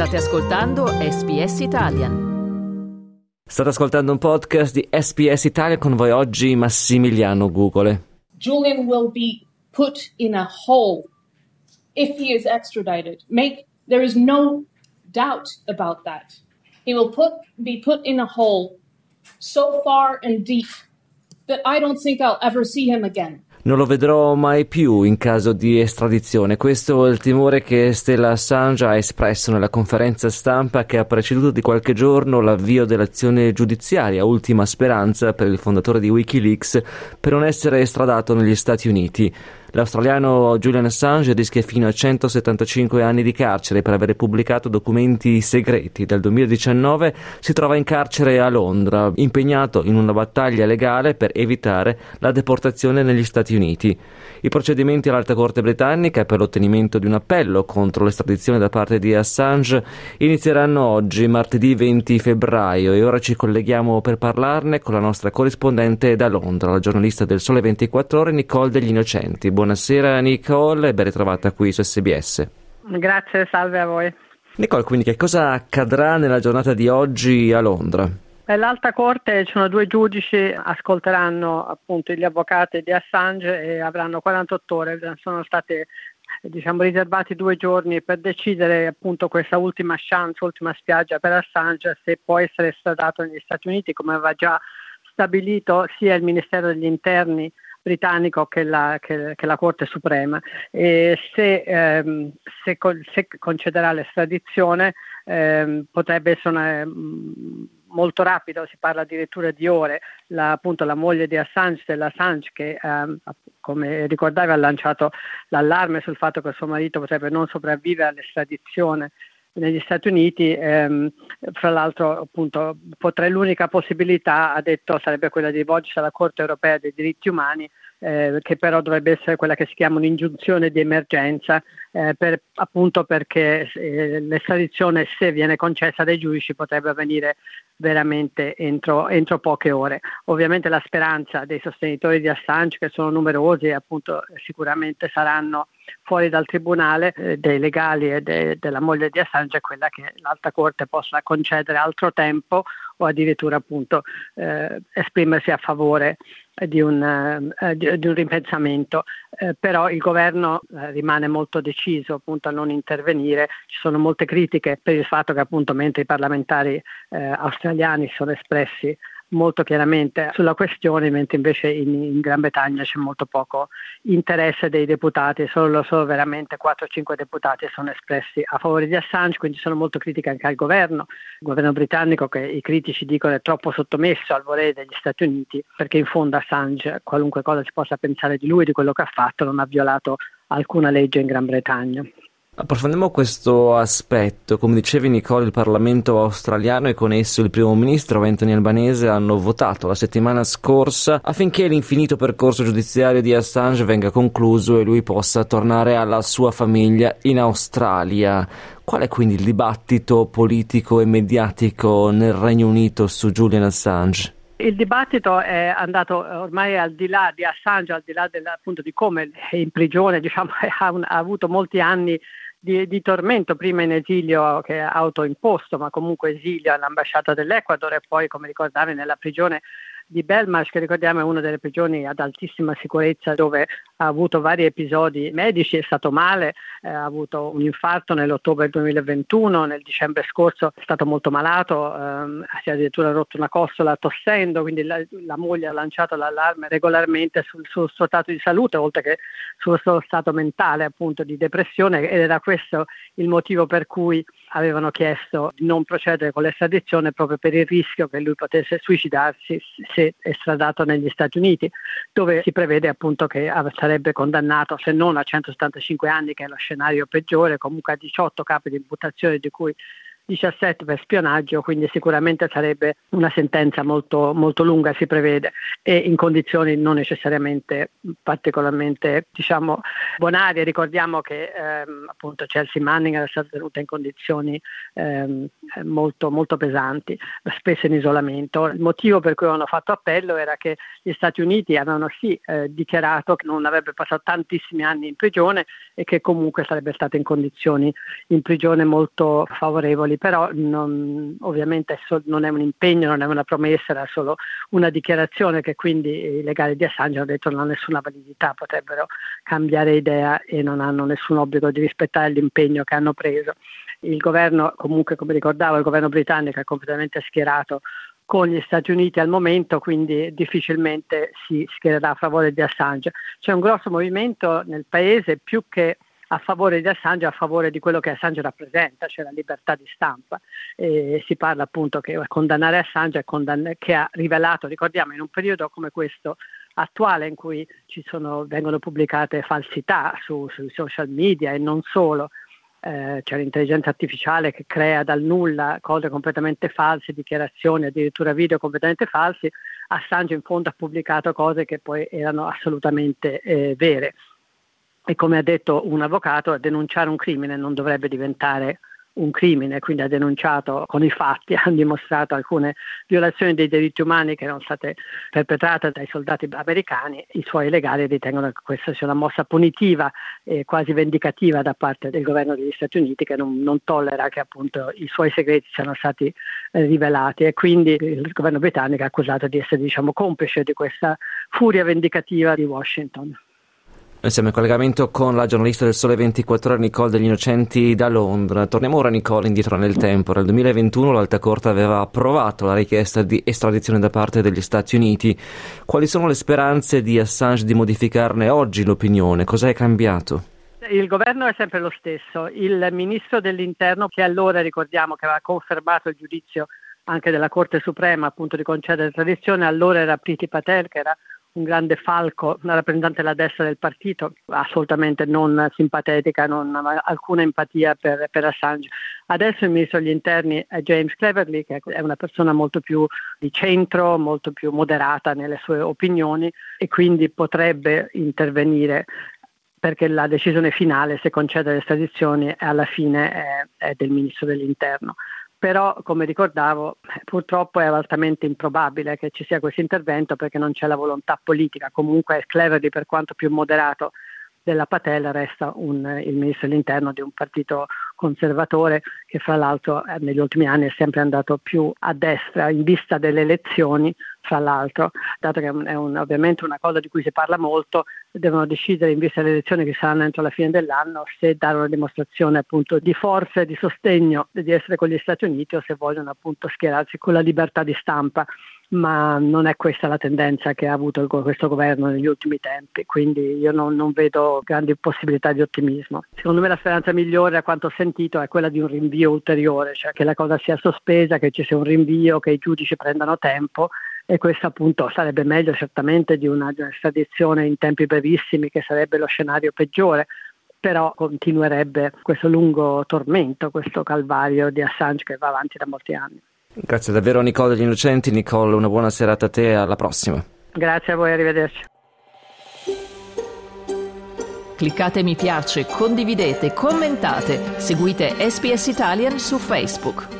State ascoltando SBS Italian. State ascoltando un podcast di SBS Italia con voi oggi Massimiliano Gugole. Julian will be put in a hole if he is extradited. Make there is no doubt about that. He will put be put in a hole so far and deep that I don't think I'll ever see him again non lo vedrò mai più in caso di estradizione. Questo è il timore che Stella Assange ha espresso nella conferenza stampa che ha preceduto di qualche giorno l'avvio dell'azione giudiziaria, ultima speranza per il fondatore di Wikileaks per non essere estradato negli Stati Uniti. L'australiano Julian Assange rischia fino a 175 anni di carcere per aver pubblicato documenti segreti. Dal 2019 si trova in carcere a Londra, impegnato in una battaglia legale per evitare la deportazione negli Stati Uniti. I procedimenti all'Alta Corte britannica per l'ottenimento di un appello contro l'estradizione da parte di Assange inizieranno oggi, martedì 20 febbraio, e ora ci colleghiamo per parlarne con la nostra corrispondente da Londra, la giornalista del Sole 24 Ore, Nicole degli Innocenti. Buonasera Nicole e ben ritrovata qui su SBS. Grazie, salve a voi. Nicole, quindi che cosa accadrà nella giornata di oggi a Londra? Nell'alta corte ci sono due giudici, ascolteranno appunto gli avvocati di Assange e avranno 48 ore, sono state diciamo, riservati due giorni per decidere appunto questa ultima chance, ultima spiaggia per Assange se può essere estradato negli Stati Uniti come aveva già stabilito sia il Ministero degli Interni britannico che la, che, che la Corte Suprema. E se, ehm, se, se concederà l'estradizione ehm, potrebbe essere um, molto rapido, si parla addirittura di ore, la, appunto la moglie di Assange, dell'Assange che ehm, come ricordavi ha lanciato l'allarme sul fatto che suo marito potrebbe non sopravvivere all'estradizione negli Stati Uniti, ehm, fra l'altro appunto potrei, l'unica possibilità, ha detto, sarebbe quella di rivolgersi alla Corte europea dei diritti umani, eh, che però dovrebbe essere quella che si chiama un'ingiunzione di emergenza, eh, per, appunto perché eh, l'estradizione, se viene concessa dai giudici, potrebbe avvenire veramente entro, entro, poche ore. Ovviamente la speranza dei sostenitori di Assange, che sono numerosi e appunto sicuramente saranno fuori dal tribunale, eh, dei legali e de, della moglie di Assange, è quella che l'alta corte possa concedere altro tempo o addirittura appunto eh, esprimersi a favore di un, eh, di, di un ripensamento. Eh, però il governo eh, rimane molto deciso appunto a non intervenire. Ci sono molte critiche per il fatto che appunto mentre i parlamentari eh, australiani sono espressi molto chiaramente sulla questione, mentre invece in, in, Gran Bretagna c'è molto poco interesse dei deputati, solo, solo veramente 4 5 deputati sono espressi a favore di Assange, quindi sono molto critiche anche al governo, il governo britannico che i critici dicono è troppo sottomesso al volere degli Stati Uniti, perché in fondo Assange, qualunque cosa si possa pensare di lui, di quello che ha fatto, non ha violato alcuna legge in Gran Bretagna. Approfondiamo questo aspetto. Come dicevi Nicole, il Parlamento australiano e con esso il primo ministro Anthony Albanese hanno votato la settimana scorsa affinché l'infinito percorso giudiziario di Assange venga concluso e lui possa tornare alla sua famiglia in Australia. Qual è quindi il dibattito politico e mediatico nel Regno Unito su Julian Assange? Il dibattito è andato ormai al di là di Assange, al di là del, appunto di come è in prigione, diciamo, ha, un, ha avuto molti anni di, di, tormento, prima in esilio che è autoimposto, ma comunque esilio all'ambasciata dell'Ecuador e poi, come ricordavi, nella prigione di Belmarsh, che ricordiamo è una delle prigioni ad altissima sicurezza dove ha avuto vari episodi medici, è stato male, eh, ha avuto un infarto nell'ottobre 2021, nel dicembre scorso è stato molto malato, ehm, si è addirittura rotto una costola tossendo, quindi la, la moglie ha lanciato l'allarme regolarmente sul, suo stato di salute, oltre che sul suo stato mentale appunto di depressione ed era questo il motivo per cui avevano chiesto di non procedere con l'estradizione proprio per il rischio che lui potesse suicidarsi se estradato negli Stati Uniti, dove si prevede appunto che sarebbe condannato se non a 175 anni, che è lo scenario peggiore, comunque a 18 capi di imputazione di cui 17 per spionaggio, quindi sicuramente sarebbe una sentenza molto, molto lunga, si prevede, e in condizioni non necessariamente particolarmente diciamo, bonarie. Ricordiamo che ehm, appunto Chelsea Manning era stata tenuta in condizioni ehm, molto, molto pesanti, spesso in isolamento. Il motivo per cui hanno fatto appello era che gli Stati Uniti avevano sì eh, dichiarato che non avrebbe passato tantissimi anni in prigione e che comunque sarebbe stato in condizioni in prigione molto favorevoli però non, ovviamente non è un impegno, non è una promessa, era solo una dichiarazione che quindi i legali di Assange hanno detto non ha nessuna validità, potrebbero cambiare idea e non hanno nessun obbligo di rispettare l'impegno che hanno preso. Il governo, comunque come ricordavo, il governo britannico è completamente schierato con gli Stati Uniti al momento, quindi difficilmente si schiererà a favore di Assange. C'è un grosso movimento nel paese più che a favore di Assange, a favore di quello che Assange rappresenta, cioè la libertà di stampa. E si parla appunto che condannare Assange condann- che ha rivelato, ricordiamo, in un periodo come questo attuale in cui sono, vengono pubblicate falsità su, sui social media e non solo, eh, c'è l'intelligenza artificiale che crea dal nulla cose completamente false, dichiarazioni, addirittura video completamente falsi, Assange in fondo ha pubblicato cose che poi erano assolutamente eh, vere e come ha detto un avvocato, denunciare un crimine non dovrebbe diventare un crimine, quindi ha denunciato con i fatti, ha dimostrato alcune violazioni dei diritti umani che erano state perpetrate dai soldati americani, i suoi legali ritengono che questa sia una mossa punitiva e quasi vendicativa da parte del governo degli Stati Uniti che non, non tollera che appunto i suoi segreti siano stati eh, rivelati e quindi il governo britannico è accusato di essere diciamo, complice di questa furia vendicativa di Washington. Noi siamo in collegamento con la giornalista del Sole 24 Ore Nicole degli Innocenti da Londra. Torniamo ora Nicole indietro nel tempo. Nel 2021 l'Alta Corte aveva approvato la richiesta di estradizione da parte degli Stati Uniti. Quali sono le speranze di Assange di modificarne oggi l'opinione? Cosa è cambiato? Il governo è sempre lo stesso. Il ministro dell'interno, che allora ricordiamo che aveva confermato il giudizio anche della Corte Suprema appunto di concedere estradizione, allora era Priti Patel, che era un grande falco, una rappresentante della destra del partito, assolutamente non simpatetica, non ha alcuna empatia per, per, Assange. Adesso il ministro degli interni è James Cleverly, che è una persona molto più di centro, molto più moderata nelle sue opinioni e quindi potrebbe intervenire perché la decisione finale se concedere le estradizioni alla fine è, è del ministro dell'interno però come ricordavo purtroppo è altamente improbabile che ci sia questo intervento perché non c'è la volontà politica, comunque Cleverly per quanto più moderato della Patel resta un, il ministro dell'interno di un partito conservatore che fra l'altro eh, negli ultimi anni è sempre andato più a destra in vista delle elezioni, fra l'altro, dato che è un, ovviamente una cosa di cui si parla molto, devono decidere in vista delle elezioni che saranno entro la fine dell'anno se dare una dimostrazione appunto di forza e di sostegno di essere con gli Stati Uniti o se vogliono appunto schierarsi con la libertà di stampa ma non è questa la tendenza che ha avuto questo governo negli ultimi tempi, quindi io non, non, vedo grandi possibilità di ottimismo. Secondo me la speranza migliore, a quanto ho sentito, è quella di un rinvio ulteriore, cioè che la cosa sia sospesa, che ci sia un rinvio, che i giudici prendano tempo e questo appunto sarebbe meglio certamente di una, di una in tempi brevissimi, che sarebbe lo scenario peggiore, però continuerebbe questo lungo tormento, questo calvario di Assange che va avanti da molti anni. Grazie davvero Nicole degli Innocenti. Nicole, una buona serata a te e alla prossima. Grazie a voi, arrivederci. Cliccate mi piace, condividete, commentate, seguite SPS Italian su Facebook.